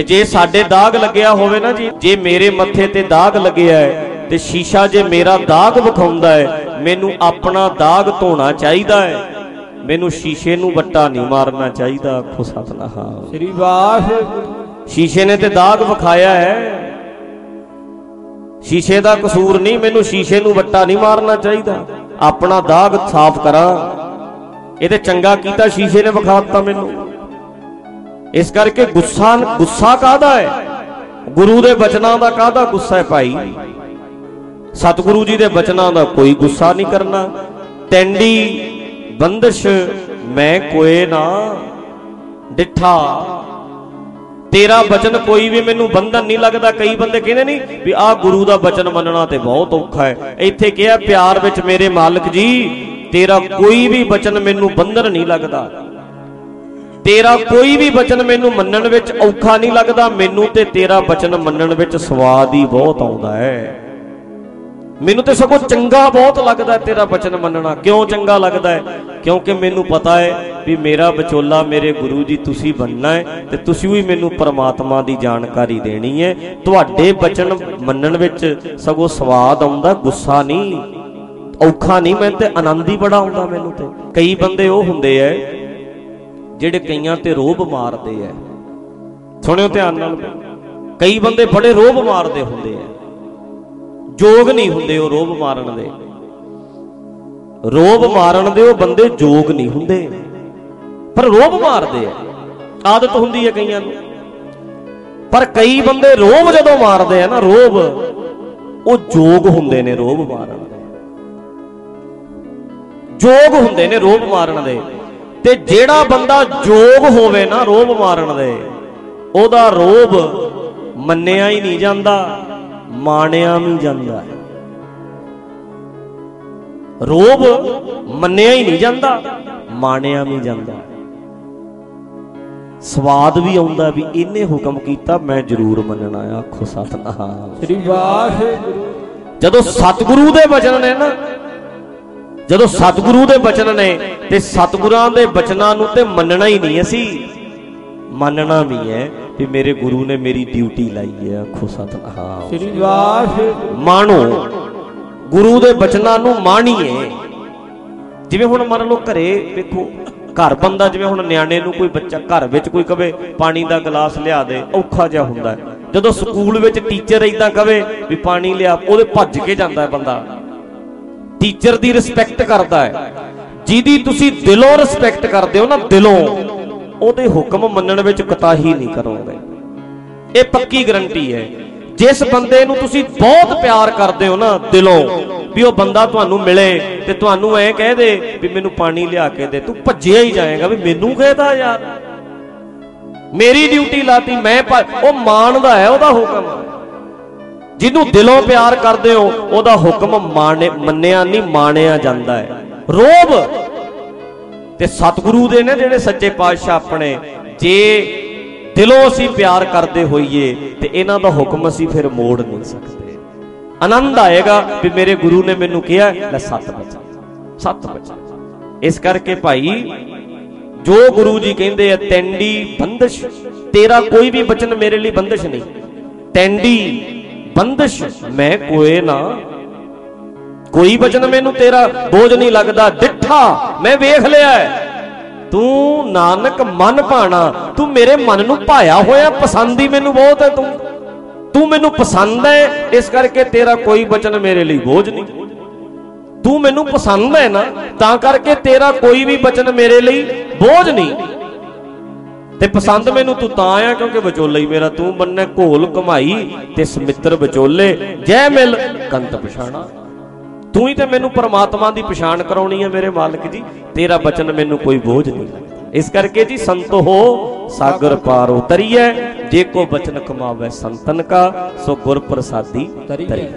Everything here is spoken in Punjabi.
ਤੇ ਜੇ ਸਾਡੇ ਦਾਗ ਲੱਗਿਆ ਹੋਵੇ ਨਾ ਜੀ ਜੇ ਮੇਰੇ ਮੱਥੇ ਤੇ ਦਾਗ ਲੱਗਿਆ ਹੈ ਤੇ ਸ਼ੀਸ਼ਾ ਜੇ ਮੇਰਾ ਦਾਗ ਵਿਖਾਉਂਦਾ ਹੈ ਮੈਨੂੰ ਆਪਣਾ ਦਾਗ ਧੋਣਾ ਚਾਹੀਦਾ ਹੈ। ਮੈਨੂੰ ਸ਼ੀਸ਼ੇ ਨੂੰ ਵੱਟਾ ਨਹੀਂ ਮਾਰਨਾ ਚਾਹੀਦਾ ਆਖੋ ਸਤਨਾਮ। ਸ੍ਰੀ ਵਾਹਿਗੁਰੂ ਸ਼ੀਸ਼ੇ ਨੇ ਤੇ ਦਾਗ ਵਿਖਾਇਆ ਹੈ। ਸ਼ੀਸ਼ੇ ਦਾ ਕਸੂਰ ਨਹੀਂ ਮੈਨੂੰ ਸ਼ੀਸ਼ੇ ਨੂੰ ਵੱਟਾ ਨਹੀਂ ਮਾਰਨਾ ਚਾਹੀਦਾ। ਆਪਣਾ ਦਾਗ ਸਾਫ਼ ਕਰਾਂ। ਇਹ ਤੇ ਚੰਗਾ ਕੀਤਾ ਸ਼ੀਸ਼ੇ ਨੇ ਵਿਖਾਤਾ ਮੈਨੂੰ। ਇਸ ਕਰਕੇ ਗੁੱਸਾ ਗੁੱਸਾ ਕਾਹਦਾ ਹੈ? ਗੁਰੂ ਦੇ ਬਚਨਾਂ ਦਾ ਕਾਹਦਾ ਗੁੱਸਾ ਹੈ ਭਾਈ? ਸਤਿਗੁਰੂ ਜੀ ਦੇ ਬਚਨਾਂ ਦਾ ਕੋਈ ਗੁੱਸਾ ਨਹੀਂ ਕਰਨਾ। ਟੈਂਡੀ ਬੰਦਸ਼ ਮੈਂ ਕੋਏ ਨਾ, ਡਿਠਾ। ਤੇਰਾ ਬਚਨ ਕੋਈ ਵੀ ਮੈਨੂੰ ਬੰਧਨ ਨਹੀਂ ਲੱਗਦਾ। ਕਈ ਬੰਦੇ ਕਹਿੰਦੇ ਨਹੀਂ ਵੀ ਆਹ ਗੁਰੂ ਦਾ ਬਚਨ ਮੰਨਣਾ ਤੇ ਬਹੁਤ ਔਖਾ ਹੈ। ਇੱਥੇ ਕਿਹਾ ਪਿਆਰ ਵਿੱਚ ਮੇਰੇ ਮਾਲਕ ਜੀ, ਤੇਰਾ ਕੋਈ ਵੀ ਬਚਨ ਮੈਨੂੰ ਬੰਧਨ ਨਹੀਂ ਲੱਗਦਾ। ਤੇਰਾ ਕੋਈ ਵੀ ਬਚਨ ਮੈਨੂੰ ਮੰਨਣ ਵਿੱਚ ਔਖਾ ਨਹੀਂ ਲੱਗਦਾ, ਮੈਨੂੰ ਤੇ ਤੇਰਾ ਬਚਨ ਮੰਨਣ ਵਿੱਚ ਸਵਾਦ ਹੀ ਬਹੁਤ ਆਉਂਦਾ ਹੈ। ਮੈਨੂੰ ਤੇ ਸਗੋਂ ਚੰਗਾ ਬਹੁਤ ਲੱਗਦਾ ਹੈ ਤੇਰਾ ਬਚਨ ਮੰਨਣਾ। ਕਿਉਂ ਚੰਗਾ ਲੱਗਦਾ ਹੈ? ਕਿਉਂਕਿ ਮੈਨੂੰ ਪਤਾ ਹੈ ਵੀ ਮੇਰਾ ਵਿਚੋਲਾ ਮੇਰੇ ਗੁਰੂ ਜੀ ਤੁਸੀਂ ਬਣਨਾ ਹੈ ਤੇ ਤੁਸੀਂ ਵੀ ਮੈਨੂੰ ਪਰਮਾਤਮਾ ਦੀ ਜਾਣਕਾਰੀ ਦੇਣੀ ਹੈ। ਤੁਹਾਡੇ ਬਚਨ ਮੰਨਣ ਵਿੱਚ ਸਗੋਂ ਸਵਾਦ ਆਉਂਦਾ, ਗੁੱਸਾ ਨਹੀਂ, ਔਖਾ ਨਹੀਂ ਮੈਨੂੰ ਤੇ ਆਨੰਦ ਹੀ ਬੜਾ ਆਉਂਦਾ ਮੈਨੂੰ ਤੇ। ਕਈ ਬੰਦੇ ਉਹ ਹੁੰਦੇ ਐ ਜਿਹੜੇ ਕਈਆਂ ਤੇ ਰੋਬ ਮਾਰਦੇ ਐ। ਸੁਣਿਓ ਧਿਆਨ ਨਾਲ। ਕਈ ਬੰਦੇ ਬੜੇ ਰੋਬ ਮਾਰਦੇ ਹੁੰਦੇ ਐ। ਜੋਗ ਨਹੀਂ ਹੁੰਦੇ ਉਹ ਰੋਬ ਮਾਰਨ ਦੇ। ਰੋਬ ਮਾਰਨ ਦੇ ਉਹ ਬੰਦੇ ਜੋਗ ਨਹੀਂ ਹੁੰਦੇ। ਪਰ ਰੋਬ ਮਾਰਦੇ ਆ ਆਦਤ ਹੁੰਦੀ ਹੈ ਕਈਆਂ ਨੂੰ। ਪਰ ਕਈ ਬੰਦੇ ਰੋਬ ਜਦੋਂ ਮਾਰਦੇ ਆ ਨਾ ਰੋਬ ਉਹ ਜੋਗ ਹੁੰਦੇ ਨੇ ਰੋਬ ਮਾਰਨ ਦੇ। ਜੋਗ ਹੁੰਦੇ ਨੇ ਰੋਬ ਮਾਰਨ ਦੇ। ਤੇ ਜਿਹੜਾ ਬੰਦਾ ਜੋਗ ਹੋਵੇ ਨਾ ਰੋਬ ਮਾਰਨ ਦੇ ਉਹਦਾ ਰੋਬ ਮੰਨਿਆ ਹੀ ਨਹੀਂ ਜਾਂਦਾ ਮਾਣਿਆ ਵੀ ਜਾਂਦਾ ਰੋਬ ਮੰਨਿਆ ਹੀ ਨਹੀਂ ਜਾਂਦਾ ਮਾਣਿਆ ਵੀ ਜਾਂਦਾ ਸਵਾਦ ਵੀ ਆਉਂਦਾ ਵੀ ਇਹਨੇ ਹੁਕਮ ਕੀਤਾ ਮੈਂ ਜ਼ਰੂਰ ਮੰਨਣਾ ਆਖੋ ਸਤਨਾਮ। ਸ੍ਰੀ ਵਾਹਿਗੁਰੂ। ਜਦੋਂ ਸਤਿਗੁਰੂ ਦੇ ਬਚਨ ਨੇ ਨਾ ਜਦੋਂ ਸਤਿਗੁਰੂ ਦੇ ਬਚਨ ਨੇ ਤੇ ਸਤਿਗੁਰਾਂ ਦੇ ਬਚਨਾਂ ਨੂੰ ਤੇ ਮੰਨਣਾ ਹੀ ਨਹੀਂ ਅਸੀਂ। ਮੰਨਣਾ ਵੀ ਹੈ ਵੀ ਮੇਰੇ ਗੁਰੂ ਨੇ ਮੇਰੀ ਡਿਊਟੀ ਲਾਈ ਹੈ ਆਖੋ ਸਤਨਾਮ ਸ੍ਰੀ ਵਾਹਿਗੁਰੂ ਮਾਣੋ ਗੁਰੂ ਦੇ ਬਚਨਾਂ ਨੂੰ ਮਾਣੀਏ। ਜਿਵੇਂ ਹੁਣ ਮੰਨ ਲਓ ਘਰੇ ਵੇਖੋ ਘਰ ਬੰਦਾ ਜਿਵੇਂ ਹੁਣ ਨਿਆਣੇ ਨੂੰ ਕੋਈ ਬੱਚਾ ਘਰ ਵਿੱਚ ਕੋਈ ਕਵੇ ਪਾਣੀ ਦਾ ਗਲਾਸ ਲਿਆ ਦੇ ਔਖਾ ਜਿਹਾ ਹੁੰਦਾ ਜਦੋਂ ਸਕੂਲ ਵਿੱਚ ਟੀਚਰ ਇਦਾਂ ਕਵੇ ਵੀ ਪਾਣੀ ਲਿਆ ਉਹਦੇ ਭੱਜ ਕੇ ਜਾਂਦਾ ਹੈ ਬੰਦਾ। ਟੀਚਰ ਦੀ ਰਿਸਪੈਕਟ ਕਰਦਾ ਹੈ। ਜਿਹਦੀ ਤੁਸੀਂ ਦਿਲੋਂ ਰਿਸਪੈਕਟ ਕਰਦੇ ਹੋ ਨਾ, ਦਿਲੋਂ, ਉਹਦੇ ਹੁਕਮ ਮੰਨਣ ਵਿੱਚ ਕਤਾਹੀ ਨਹੀਂ ਕਰੋਗੇ। ਇਹ ਪੱਕੀ ਗਰੰਟੀ ਹੈ। ਜਿਸ ਬੰਦੇ ਨੂੰ ਤੁਸੀਂ ਬਹੁਤ ਪਿਆਰ ਕਰਦੇ ਹੋ ਨਾ, ਦਿਲੋਂ, ਵੀ ਉਹ ਬੰਦਾ ਤੁਹਾਨੂੰ ਮਿਲੇ ਤੇ ਤੁਹਾਨੂੰ ਐ ਕਹਿ ਦੇ ਵੀ ਮੈਨੂੰ ਪਾਣੀ ਲਿਆ ਕੇ ਦੇ। ਤੂੰ ਭੱਜਿਆ ਹੀ ਜਾਏਗਾ ਵੀ ਮੈਨੂੰ ਕਹਿਦਾ ਯਾਰ। ਮੇਰੀ ਡਿਊਟੀ ਲਾਤੀ, ਮੈਂ ਉਹ ਮਾਣਦਾ ਹੈ ਉਹਦਾ ਹੁਕਮ। ਜਿਹਨੂੰ ਦਿਲੋਂ ਪਿਆਰ ਕਰਦੇ ਹੋ, ਉਹਦਾ ਹੁਕਮ ਮੰਨਿਆ ਨਹੀਂ, ਮਾਣਿਆ ਜਾਂਦਾ ਹੈ। ਰੋਬ ਤੇ ਸਤਿਗੁਰੂ ਦੇ ਨੇ ਜਿਹੜੇ ਸੱਚੇ ਪਾਤਸ਼ਾਹ ਆਪਣੇ। ਜੇ ਦਿਲੋਂ ਅਸੀਂ ਪਿਆਰ ਕਰਦੇ ਹੋਈਏ, ਤੇ ਇਹਨਾਂ ਦਾ ਹੁਕਮ ਅਸੀਂ ਫਿਰ ਮੋੜ ਨਹੀਂ ਸਕਦੇ। ਆਨੰਦ ਆਏਗਾ ਵੀ ਮੇਰੇ ਗੁਰੂ ਨੇ ਮੈਨੂੰ ਕਿਹਾ, ਲੈ ਸੱਤ ਬਚਾ ਸੱਤ ਬਚਾ ਇਸ ਕਰਕੇ ਭਾਈ, ਜੋ ਗੁਰੂ ਜੀ ਕਹਿੰਦੇ ਆ ਟੈਂਡੀ ਬੰਦਸ਼, ਤੇਰਾ ਕੋਈ ਵੀ ਬਚਨ ਮੇਰੇ ਲਈ ਬੰਦਸ਼ ਨਹੀਂ। ਟੈਂਡੀ ਬੰਦਸ਼, ਮੈਂ ਕੋਏ ਨਾ। ਕੋਈ ਬਚਨ ਮੈਨੂੰ ਤੇਰਾ ਬੋਝ ਨਹੀਂ ਲੱਗਦਾ। ਡਿੱਠਾ, ਮੈਂ ਵੇਖ ਲਿਆ ਤੂੰ ਨਾਨਕ ਮਨ ਭਾਣਾ, ਤੂੰ ਮੇਰੇ ਮਨ ਨੂੰ ਭਾਇਆ ਹੋਇਆ, ਪਸੰਦ ਹੀ ਮੈਨੂੰ ਬਹੁਤ ਹੈ ਤੂੰ। ਤੂੰ ਮੈਨੂੰ ਪਸੰਦ ਹੈ, ਇਸ ਕਰਕੇ ਤੇਰਾ ਕੋਈ ਬਚਨ ਮੇਰੇ ਲਈ ਬੋਝ ਨਹੀਂ। ਤੂੰ ਮੈਨੂੰ ਪਸੰਦ ਹੈ ਨਾ, ਤਾਂ ਕਰਕੇ ਤੇਰਾ ਕੋਈ ਵੀ ਬਚਨ ਮੇਰੇ ਲਈ ਬੋਝ ਨਹੀਂ। ਤੇ ਪਸੰਦ ਮੈਨੂੰ ਤੂੰ ਤਾਂ ਆ ਕਿਉਂਕਿ ਵਿਚੋਲਾ ਹੀ ਮੇਰਾ ਤੂੰ ਬੰਨੇ ਘੋਲ ਕਮਾਈ ਤੇ ਸਮਿੱਤਰ ਵਿਚੋਲੇ। ਜੈ ਮਿਲ ਕੰਤ ਪਛਾਣਾ। ਤੂੰ ਹੀ ਤੇ ਮੈਨੂੰ ਪਰਮਾਤਮਾ ਦੀ ਪਛਾਣ ਕਰਾਉਣੀ ਹੈ ਮੇਰੇ ਮਾਲਕ ਜੀ। ਤੇਰਾ ਬਚਨ ਮੈਨੂੰ ਕੋਈ ਬੋਝ ਨਹੀਂ ਇਸ ਕਰਕੇ ਜੀ ਸੰਤ ਹੋ ਸਾਗਰ ਪਾਰ ਉਤਰੀਐ। ਜੇ ਕੋ ਬਚਨ ਕਮਾਵੇ ਸੰਤਨ ਕਾ ਸੋ ਗੁਰ ਪ੍ਰਸਾਦੀ ਤਰੀਐ।